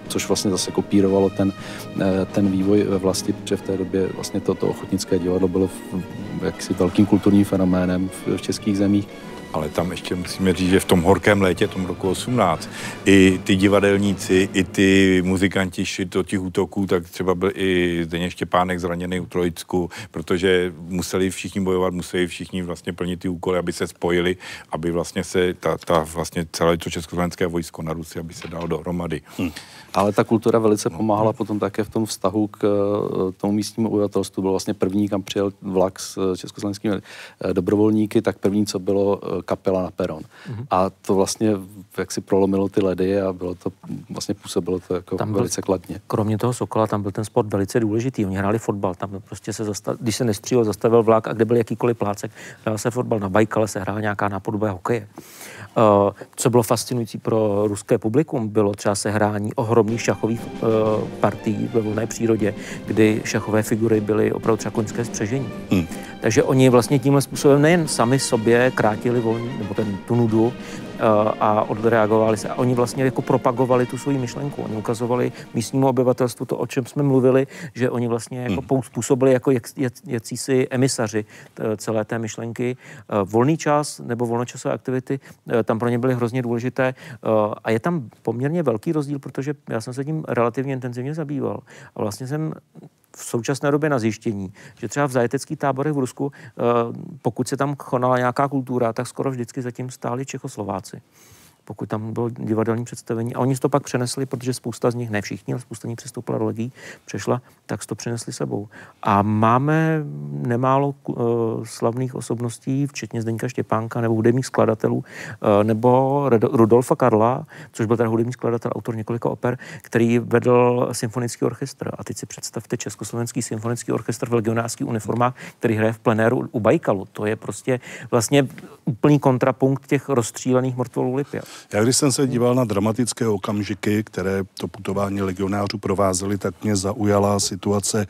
což vlastně zase kopírovalo ten, eh, ten vývoj ve vlasti, protože v té době vlastně toto ochotnické divadlo bylo jaksi velkým kulturním fenoménem v, v českých zemích ale tam ještě musíme říct, že v tom horkém létě, tom roku 18, i ty divadelníci, i ty muzikanti šli do těch útoků, tak třeba byl i Zdeněk Štěpánek zraněný u Trojicku, protože museli všichni bojovat, museli všichni vlastně plnit ty úkoly, aby se spojili, aby vlastně se ta, ta vlastně celé to československé vojsko na Rusy, aby se dalo dohromady. Hmm. Ale ta kultura velice pomáhala potom také v tom vztahu k eh, tomu místnímu obyvatelstvu. Byl vlastně první, kam přijel vlak s eh, československými eh, dobrovolníky, tak první, co bylo kapela na peron. Mm-hmm. A to vlastně jak si prolomilo ty ledy a bylo to, vlastně působilo to jako tam byl, velice kladně. Kromě toho Sokola tam byl ten sport velice důležitý. Oni hráli fotbal, tam prostě se zastav, když se nestřílo, zastavil vlak a kde byl jakýkoliv plácek, hrál se fotbal na Bajkale, se hrála nějaká nápodoba hokeje. Uh, co bylo fascinující pro ruské publikum, bylo třeba sehrání ohromných šachových uh, partií ve volné přírodě, kdy šachové figury byly opravdu třeba koňské spřežení. Hmm. Takže oni vlastně tímhle způsobem nejen sami sobě krátili volný, nebo ten, tu nudu, Eh, a odreagovali se. A oni vlastně jako propagovali tu svoji myšlenku. Oni ukazovali místnímu obyvatelstvu to, o čem jsme mluvili, že oni vlastně jako hmm. způsobili jako jak, jak, jakýsi emisaři celé té myšlenky. Eh, volný čas nebo volnočasové aktivity eh, tam pro ně byly hrozně důležité a je tam poměrně velký rozdíl, protože já jsem se tím relativně intenzivně zabýval a vlastně jsem v současné době na zjištění, že třeba v zajeteckých táborech v Rusku, eh, pokud se tam konala nějaká kultura, tak skoro vždycky zatím stáli Čechoslováci pokud tam bylo divadelní představení. A oni to pak přenesli, protože spousta z nich, ne všichni, ale spousta z nich přistoupila do legí, přešla, tak to přinesli sebou. A máme nemálo uh, slavných osobností, včetně Zdeňka Štěpánka nebo hudebních skladatelů, uh, nebo Rudolfa Karla, což byl ten hudební skladatel, autor několika oper, který vedl symfonický orchestr. A teď si představte Československý symfonický orchestr v legionářských uniformách, který hraje v plenéru u Bajkalu. To je prostě vlastně úplný kontrapunkt těch rozstřílených mrtvolů Lipia. Já když jsem se díval na dramatické okamžiky, které to putování legionářů provázely, tak mě zaujala situace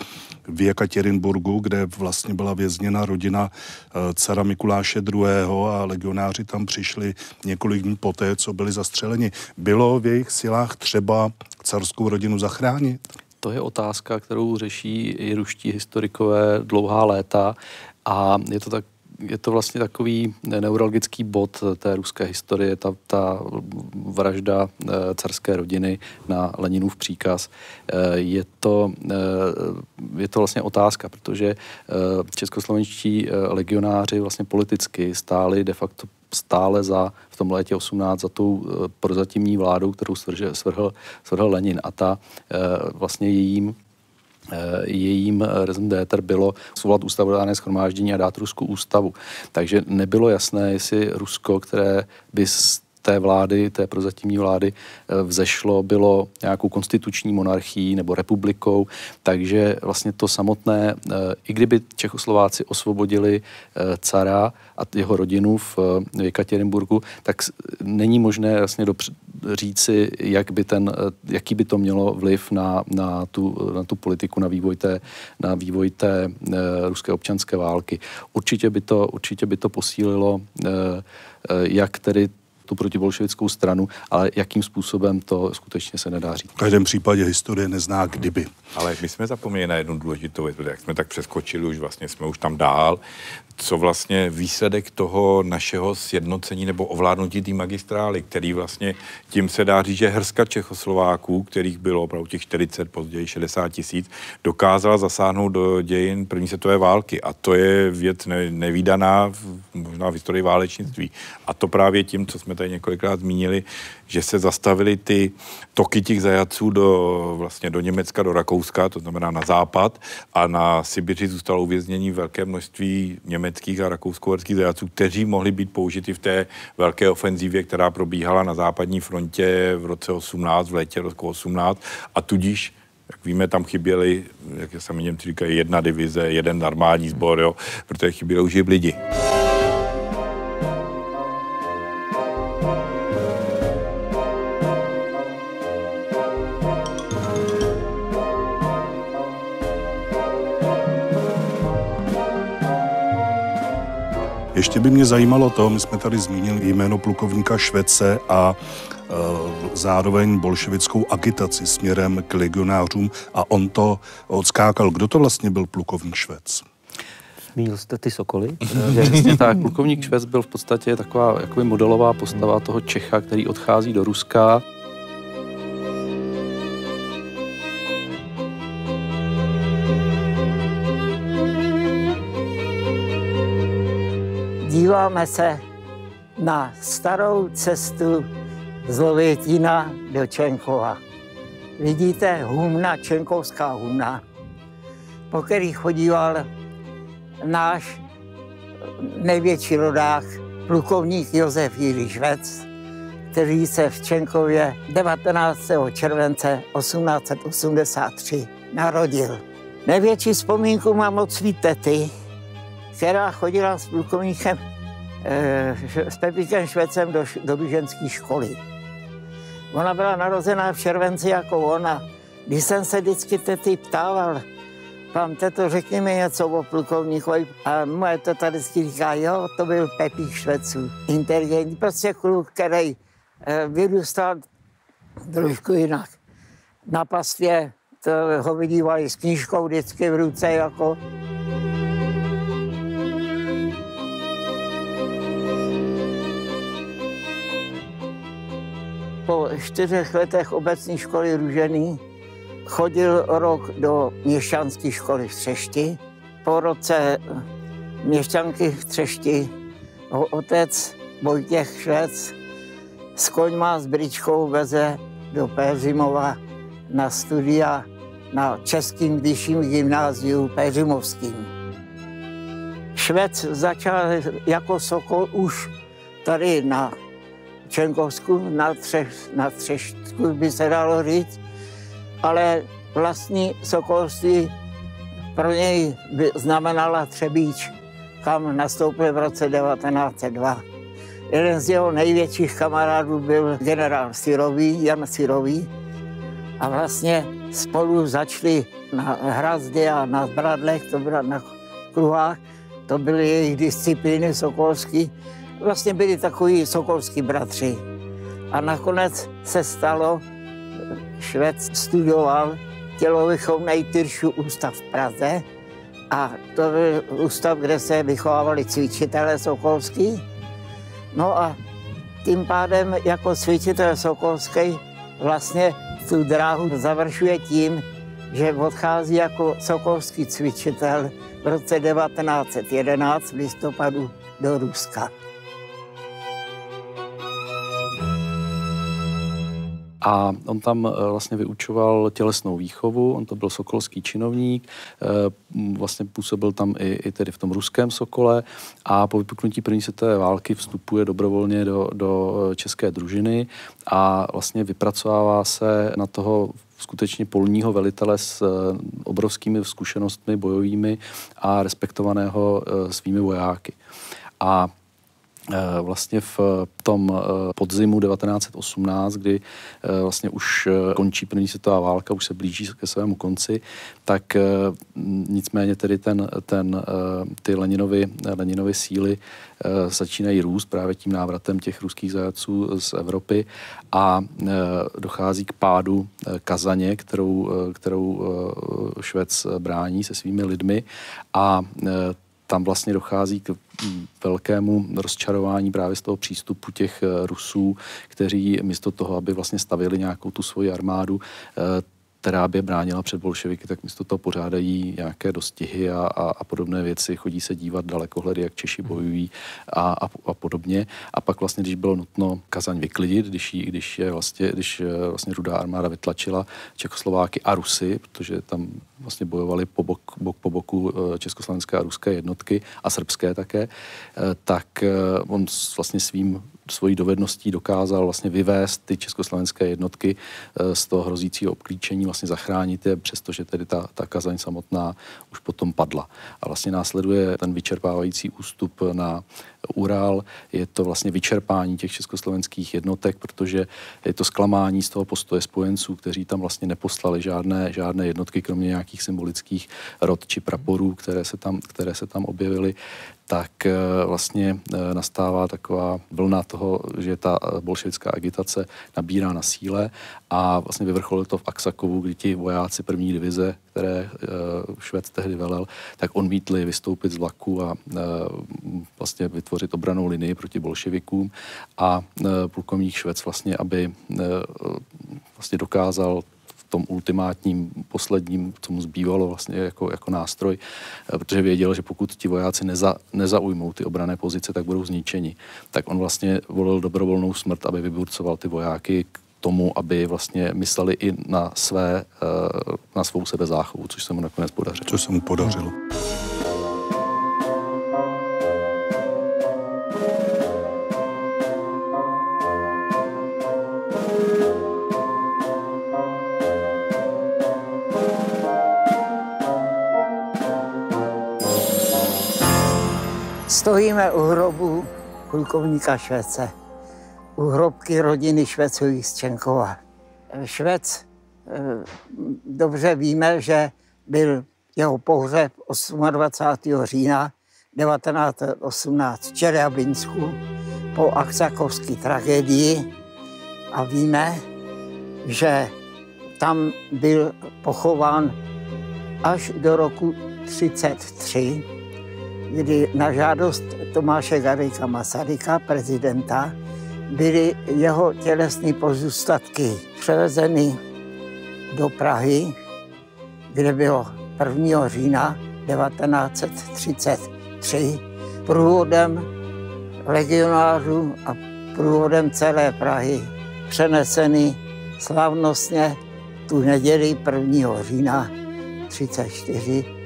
v Jekaterinburgu, kde vlastně byla vězněna rodina eh, dcera Mikuláše II. a legionáři tam přišli několik dní poté, co byli zastřeleni. Bylo v jejich silách třeba carskou rodinu zachránit? To je otázka, kterou řeší i ruští historikové dlouhá léta a je to tak je to vlastně takový neurologický bod té ruské historie, ta, ta vražda eh, carské rodiny na Leninův příkaz. Eh, je to, eh, je to vlastně otázka, protože českoslovenští legionáři vlastně politicky stáli de facto stále za, v tom létě 18 za tou prozatímní vládou, kterou svrhl, svrhl, svrhl Lenin a ta vlastně jejím jejím rezum bylo svolat ústavodárné schromáždění a dát Rusku ústavu. Takže nebylo jasné, jestli Rusko, které by té vlády, té prozatímní vlády eh, vzešlo, bylo nějakou konstituční monarchií nebo republikou, takže vlastně to samotné, eh, i kdyby Čechoslováci osvobodili eh, cara a jeho rodinu v Jekatěrinburgu, tak není možné vlastně říci, jak by ten, jaký by to mělo vliv na, na, tu, na tu politiku, na vývoj té, na vývoj té ruské občanské války. Určitě by to, určitě by to posílilo jak tedy tu protibolševickou stranu, ale jakým způsobem to skutečně se nedá říct. V každém případě historie nezná kdyby. Ale my jsme zapomněli na jednu důležitou věc, jak jsme tak přeskočili, už vlastně jsme už tam dál, co vlastně výsledek toho našeho sjednocení nebo ovládnutí té magistrály, který vlastně tím se dá říct, že hrska Čechoslováků, kterých bylo opravdu těch 40, později 60 tisíc, dokázala zasáhnout do dějin první světové války. A to je věc ne, nevýdaná v, možná v historii válečnictví. A to právě tím, co jsme tady několikrát zmínili, že se zastavily ty toky těch zajaců do, vlastně do Německa, do Rakouska, to znamená na západ, a na Sibiři zůstalo uvěznění velké množství německých a rakousko-uherských zajaců, kteří mohli být použiti v té velké ofenzívě, která probíhala na západní frontě v roce 18, v létě roku 18, a tudíž jak víme, tam chyběly, jak sami Němci říkají, jedna divize, jeden normální sbor, jo, protože chyběli už lidi. Ještě by mě zajímalo to, my jsme tady zmínili jméno plukovníka Švece a e, zároveň bolševickou agitaci směrem k legionářům a on to odskákal. Kdo to vlastně byl plukovník Švec? Zmínil jste ty sokoly? [laughs] Přesně tak. Plukovník Švec byl v podstatě taková jakoby modelová postava toho Čecha, který odchází do Ruska díváme se na starou cestu z Lovětína do Čenkova. Vidíte humna, čenkovská humna, po který chodíval náš největší rodák, plukovník Josef Jiří Švec, který se v Čenkově 19. července 1883 narodil. Největší vzpomínku mám od svý tety, která chodila s plukovníkem s Pepíkem Švecem do, do běženské školy. Ona byla narozená v červenci jako ona. Když jsem se vždycky tety ptával, Pán teto, řekni mi něco o plukovníkovi. A moje teta vždycky říká, jo, to byl Pepík Šveců. Inteligentní, prostě kluk, který eh, vyrůstal trošku jinak. Na pastvě to ho vidívali s knížkou vždycky v ruce, jako po čtyřech letech obecní školy Růžený chodil rok do měšťanské školy v Třešti. Po roce měšťanky v Třešti ho otec Vojtěch Švec s koňma s bričkou veze do Péřimova na studia na Českým vyšším gymnáziu Péřimovským. Švec začal jako Sokol už tady na Čenkovsku na, třeš, na Třeštku by se dalo říct, ale vlastní sokolství pro něj by znamenala Třebíč, kam nastoupil v roce 1902. Jeden z jeho největších kamarádů byl generál Sirový, Jan Sirový, a vlastně spolu začali na hrazdě a na zbradlech, to bylo na kruhách, to byly jejich disciplíny sokolský vlastně byli takový sokolský bratři. A nakonec se stalo, Švec studoval tělovýchovný Tyršu ústav v Praze a to byl ústav, kde se vychovávali cvičitelé sokolský. No a tím pádem jako cvičitel sokolský vlastně tu dráhu završuje tím, že odchází jako sokolský cvičitel v roce 1911 v listopadu do Ruska. A on tam vlastně vyučoval tělesnou výchovu, on to byl sokolský činovník, vlastně působil tam i, i tedy v tom ruském Sokole a po vypuknutí první světové války vstupuje dobrovolně do, do české družiny a vlastně vypracovává se na toho skutečně polního velitele s eh, obrovskými zkušenostmi bojovými a respektovaného eh, svými vojáky. A eh, vlastně v tom podzimu 1918, kdy vlastně už končí první světová válka, už se blíží ke svému konci, tak nicméně tedy ten, ten, ty Leninovy, Leninovy síly Eh, začínají růst právě tím návratem těch ruských zajatců z Evropy a eh, dochází k pádu eh, Kazaně, kterou, kterou Švec brání se svými lidmi a tam vlastně dochází k velkému rozčarování právě z toho přístupu těch Rusů, kteří místo toho, aby vlastně stavili nějakou tu svoji armádu, která by bránila před bolševiky, tak místo toho pořádají nějaké dostihy a, a, a podobné věci, chodí se dívat dalekohledy, jak Češi bojují a, a, a podobně. A pak vlastně, když bylo nutno Kazaň vyklidit, když, jí, když, je vlastně, když eh, vlastně rudá armáda vytlačila Čekoslováky a Rusy, protože tam vlastně bojovali po bok, bok po boku eh, československé a ruské jednotky a srbské také, eh, tak on vlastně svým svojí dovedností dokázal vlastně vyvést ty československé jednotky eh, z toho hrozícího obklíčení, vlastně zachránit je, přestože tedy ta, ta Kazaň samotná už potom padla. A vlastně následuje ten vyčerpávající ústup na Ural, je to vlastně vyčerpání těch československých jednotek, protože je to zklamání z toho postoje spojenců, kteří tam vlastně neposlali žádné, žádné jednotky, kromě nějakých symbolických rod či praporů, které se tam, které se tam objevily. Tak eh, vlastně eh, nastává taková vlna toho, že ta eh, bolševická agitace nabírá na síle a vlastně vyvrcholilo to v Aksakovu, kdy ti vojáci první divize, které Švec tehdy velel, tak odmítli vystoupit z vlaku a vlastně vytvořit obranou linii proti bolševikům a plukovník Švec vlastně, aby vlastně dokázal tom ultimátním, posledním, co mu zbývalo vlastně jako, jako nástroj, eh, protože věděl, že pokud ti vojáci neza, nezaujmou ty obrané pozice, tak budou zničeni. Tak on vlastně volil dobrovolnou smrt, aby vyburcoval ty vojáky k tomu, aby vlastně mysleli i na, své, na svou sebezáchovu, což se mu nakonec podařilo. Co se mu podařilo. Stojíme u hrobu plukovníka Švece, u hrobky rodiny Švecových z Čenkova. Švec, eh, dobře víme, že byl jeho pohřeb 28. října 1918 v Čeliabinsku po aksakovské tragédii a víme, že tam byl pochován až do roku 1933 kdy na žádost Tomáše Garika Masaryka, prezidenta, byly jeho tělesné pozůstatky převezeny do Prahy, kde bylo 1. října 1933 průvodem legionářů a průvodem celé Prahy přeneseny slavnostně tu neděli 1. října 1934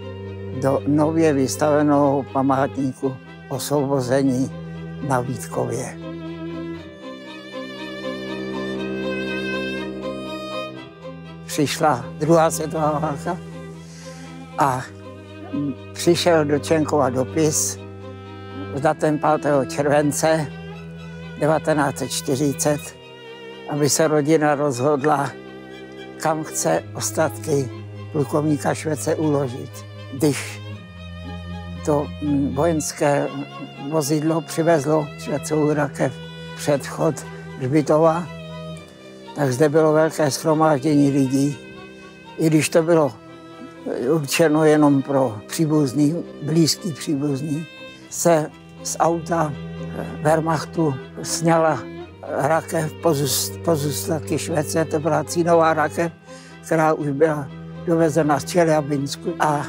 do nově vystaveného památníku osvobození na Vítkově. Přišla druhá světová válka a přišel do Čenkova dopis s datem 5. července 1940, aby se rodina rozhodla, kam chce ostatky plukovníka Švece uložit když to vojenské vozidlo přivezlo švecovou rakev před vchod Žbitova, tak zde bylo velké shromáždění lidí. I když to bylo určeno jenom pro příbuzný, blízký příbuzný, se z auta Wehrmachtu sněla rakev pozůstatky Švece, to byla cínová rakev, která už byla dovezena z Čeliabinsku a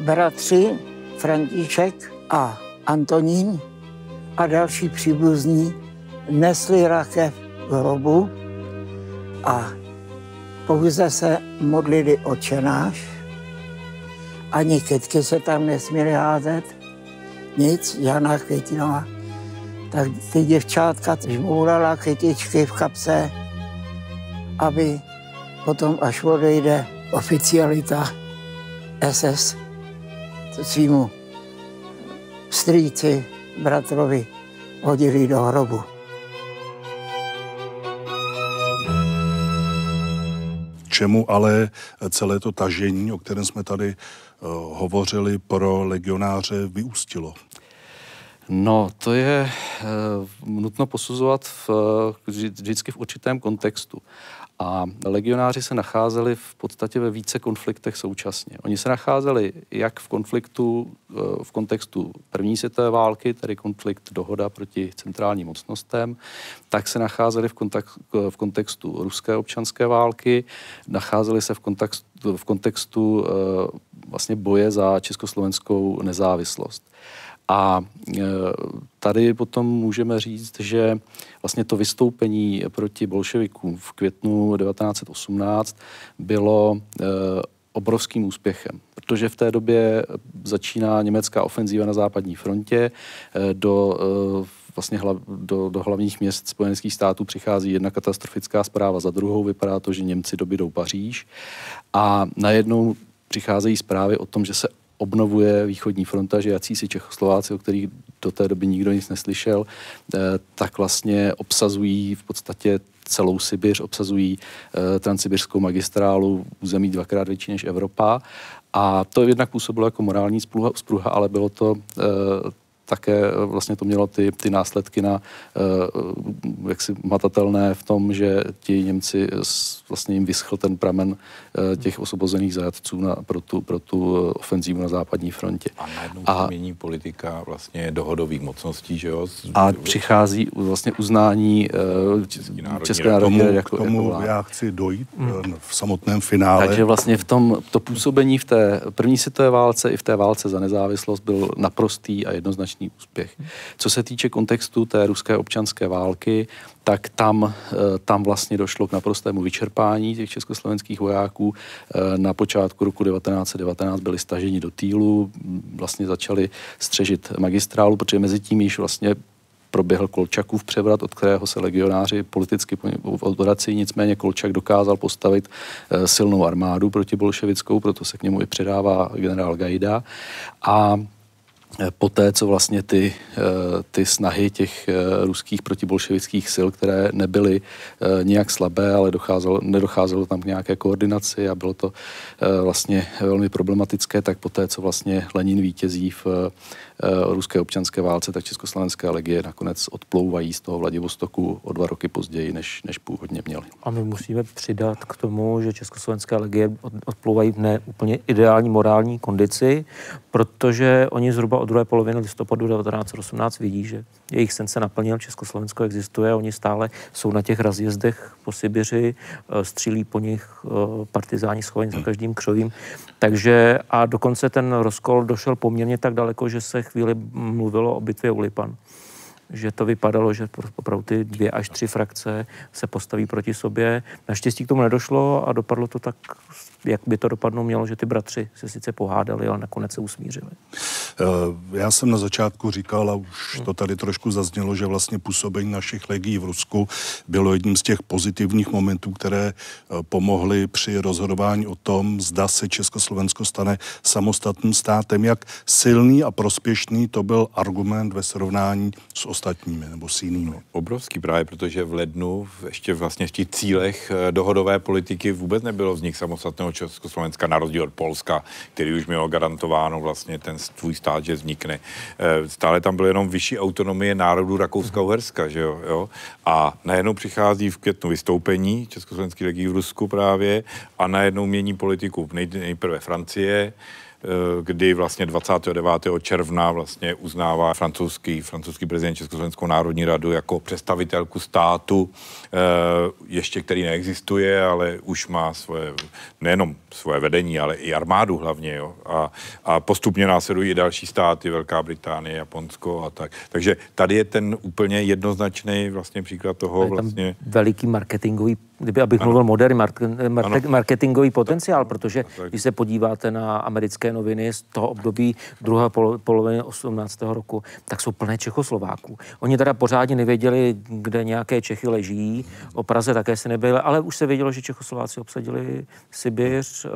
bratři František a Antonín a další příbuzní nesli rakev hrobu a pouze se modlili očenáš, ani kytky se tam nesměly házet, nic, Jana Květinová. Tak ty děvčátka žmourala kytičky v kapse, aby potom, až odejde oficialita SS svýmu strýci, bratrovi hodili do hrobu. Čemu ale celé to tažení, o kterém jsme tady uh, hovořili, pro legionáře vyústilo? No, to je uh, nutno posuzovat v, vždycky v určitém kontextu. A legionáři se nacházeli v podstatě ve více konfliktech současně. Oni se nacházeli jak v konfliktu eh, v kontextu první světové války, tedy konflikt dohoda proti centrálním mocnostem, tak se nacházeli v, kontextu, v kontextu ruské občanské války, nacházeli se v kontextu, v kontextu eh, vlastně boje za československou nezávislost. A e, tady potom můžeme říct, že vlastně to vystoupení proti bolševikům v květnu 1918 bylo e, obrovským úspěchem, protože v té době začíná německá ofenzíva na západní frontě, e, do vlastně hlav, do, do hlavních měst spojeneckých států přichází jedna katastrofická zpráva za druhou. Vypadá to, že Němci dobydou Paříž a najednou přicházejí zprávy o tom, že se obnovuje východní fronta, že si Čechoslováci, o kterých do té doby nikdo nic neslyšel, eh, tak vlastně obsazují v podstatě celou Sibiř, obsazují eh, transsibirskou magistrálu, území dvakrát větší než Evropa. A to jednak působilo jako morální spruha, ale bylo to eh, také eh, vlastně to mělo ty, ty následky na uh, jaksi matatelné v tom, že ti Němci vlastně jim vyschl ten pramen uh, těch osvobozených zajatců na, pro, tu, pro tu ofenzívu na západní frontě. A najednou a, změní politika vlastně dohodových mocností, že jo? A přichází vlastně uznání uh, České národní tomu, jako, k tomu jako já chci dojít hmm. v samotném finále. Takže vlastně v tom, to působení v té první světové válce i v té válce za nezávislost byl naprostý a jednoznačný značný úspěch. Co se týče kontextu té ruské občanské války, tak tam, eh, tam vlastně došlo k naprostému vyčerpání těch československých vojáků. Eh, na počátku roku 1919 byli staženi do Týlu, vlastně začali střežit magistrálu, protože mezi tím již vlastně proběhl Kolčakův převrat, od kterého se legionáři politicky odvrací. Nicméně Kolčak dokázal postavit eh, silnou armádu proti bolševickou, proto se k němu i předává generál Gajda. A poté, co vlastně ty, eh, ty snahy těch eh, ruských protibolševických sil, které nebyly nějak slabé, ale docházelo, nedocházelo tam k nějaké koordinaci a bylo to vlastně velmi problematické, tak poté, co vlastně Lenin vítězí v ruské občanské válce, tak československé legie nakonec odplouvají z toho Vladivostoku o dva roky později, než, než původně měli. A my musíme přidat k tomu, že československé legie odplouvají v ne úplně ideální morální kondici, protože oni zhruba od druhé poloviny listopadu 1918 vidí, že jejich sen se naplnil, Československo existuje, oni stále jsou na těch razjezdech po Sibiři, eh, střílí po nich eh, partizáni schovaní za každým křovím. Takže a dokonce ten rozkol došel poměrně tak daleko, že se chvíli mluvilo o bitvě u Lipan že to vypadalo, že opravdu ty dvě až tři frakce se postaví proti sobě. Naštěstí k tomu nedošlo a dopadlo to tak jak by to dopadnout mělo, že ty bratři se sice pohádali, ale nakonec se usmířili. Eh, já jsem na začátku říkal, a už to tady trošku zaznělo, že vlastně působení našich legií v Rusku bylo jedním z těch pozitivních momentů, které eh, pomohly při rozhodování o tom, zda se Československo stane samostatným státem. Jak silný a prospěšný to byl argument ve srovnání s ostatními nebo s jinými. Obrovský právě, protože v lednu ještě vlastně v těch cílech eh, dohodové politiky vůbec nebylo vznik samostatného Československa na rozdíl od Polska, který už mělo garantováno vlastně ten svůj stát, že vznikne. Eh, stále tam bylo jenom vyšší autonomie národů Rakouska-Uherska, že jo, jo? A najednou přichází v květnu vystoupení Československý legii v Rusku právě a najednou mění politiku nejprve Francie, kdy vlastně 29. června vlastně uznává francouzský, francouzský prezident Československou národní radu jako představitelku státu, eh, ještě který neexistuje, ale už má svoje, nejenom svoje vedení, ale i armádu hlavně. Jo? A, a postupně následují i další státy, Velká Británie, Japonsko a tak. Takže tady je ten úplně jednoznačný vlastně příklad toho vlastně. Veliký marketingový kdyby abych ano. mluvil moderní market, marketingový potenciál, protože když se podíváte na americké noviny z toho období druhé poloviny 18. roku, tak jsou plné Čechoslováků. Oni teda pořádně nevěděli, kde nějaké Čechy leží, o Praze také si nebyli, ale už se vědělo, že Čechoslováci obsadili Sibiř, uh,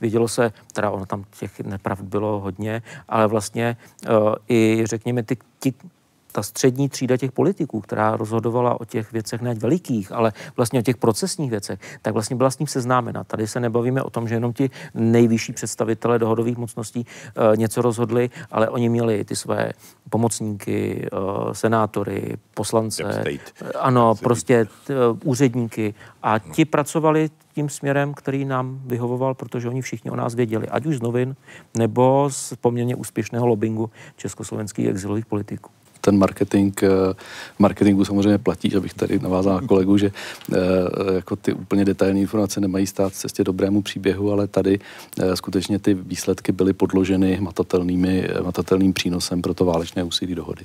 vědělo se, teda ono tam těch nepravd bylo hodně, ale vlastně uh, i řekněme ty, ti ta střední třída těch politiků, která rozhodovala o těch věcech ne velikých, ale vlastně o těch procesních věcech, tak vlastně byla s ním seznámena. Tady se nebavíme o tom, že jenom ti nejvyšší představitelé dohodových mocností e, něco rozhodli, ale oni měli ty své pomocníky, e, senátory, poslance, ano, prostě t, e, úředníky. A ti pracovali tím směrem, který nám vyhovoval, protože oni všichni o nás věděli, ať už z novin, nebo z poměrně úspěšného lobbingu československých exilových politiků ten marketing, eh, marketingu samozřejmě platí, abych tady navázal na kolegu, že eh, jako ty úplně detailní informace nemají stát v cestě dobrému příběhu, ale tady eh, skutečně ty výsledky byly podloženy matatelnými, matatelným přínosem pro to válečné úsilí dohody.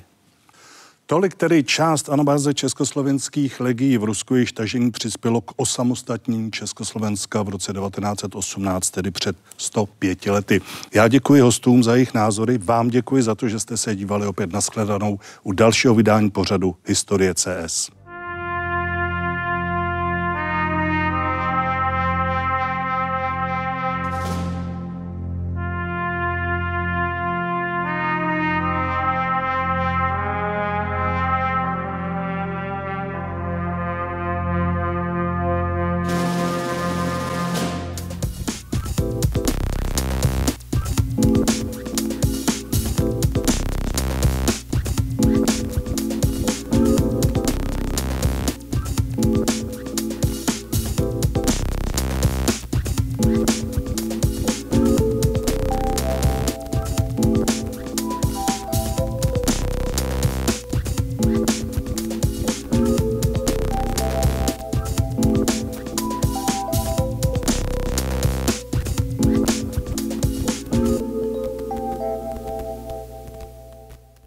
Tolik tedy část anabáze československých legií v Rusku, již tažení přispělo k osamostatnění Československa v roce 1918, tedy před 105 lety. Já děkuji hostům za jejich názory, vám děkuji za to, že jste se dívali opět na u dalšího vydání pořadu Historie CS.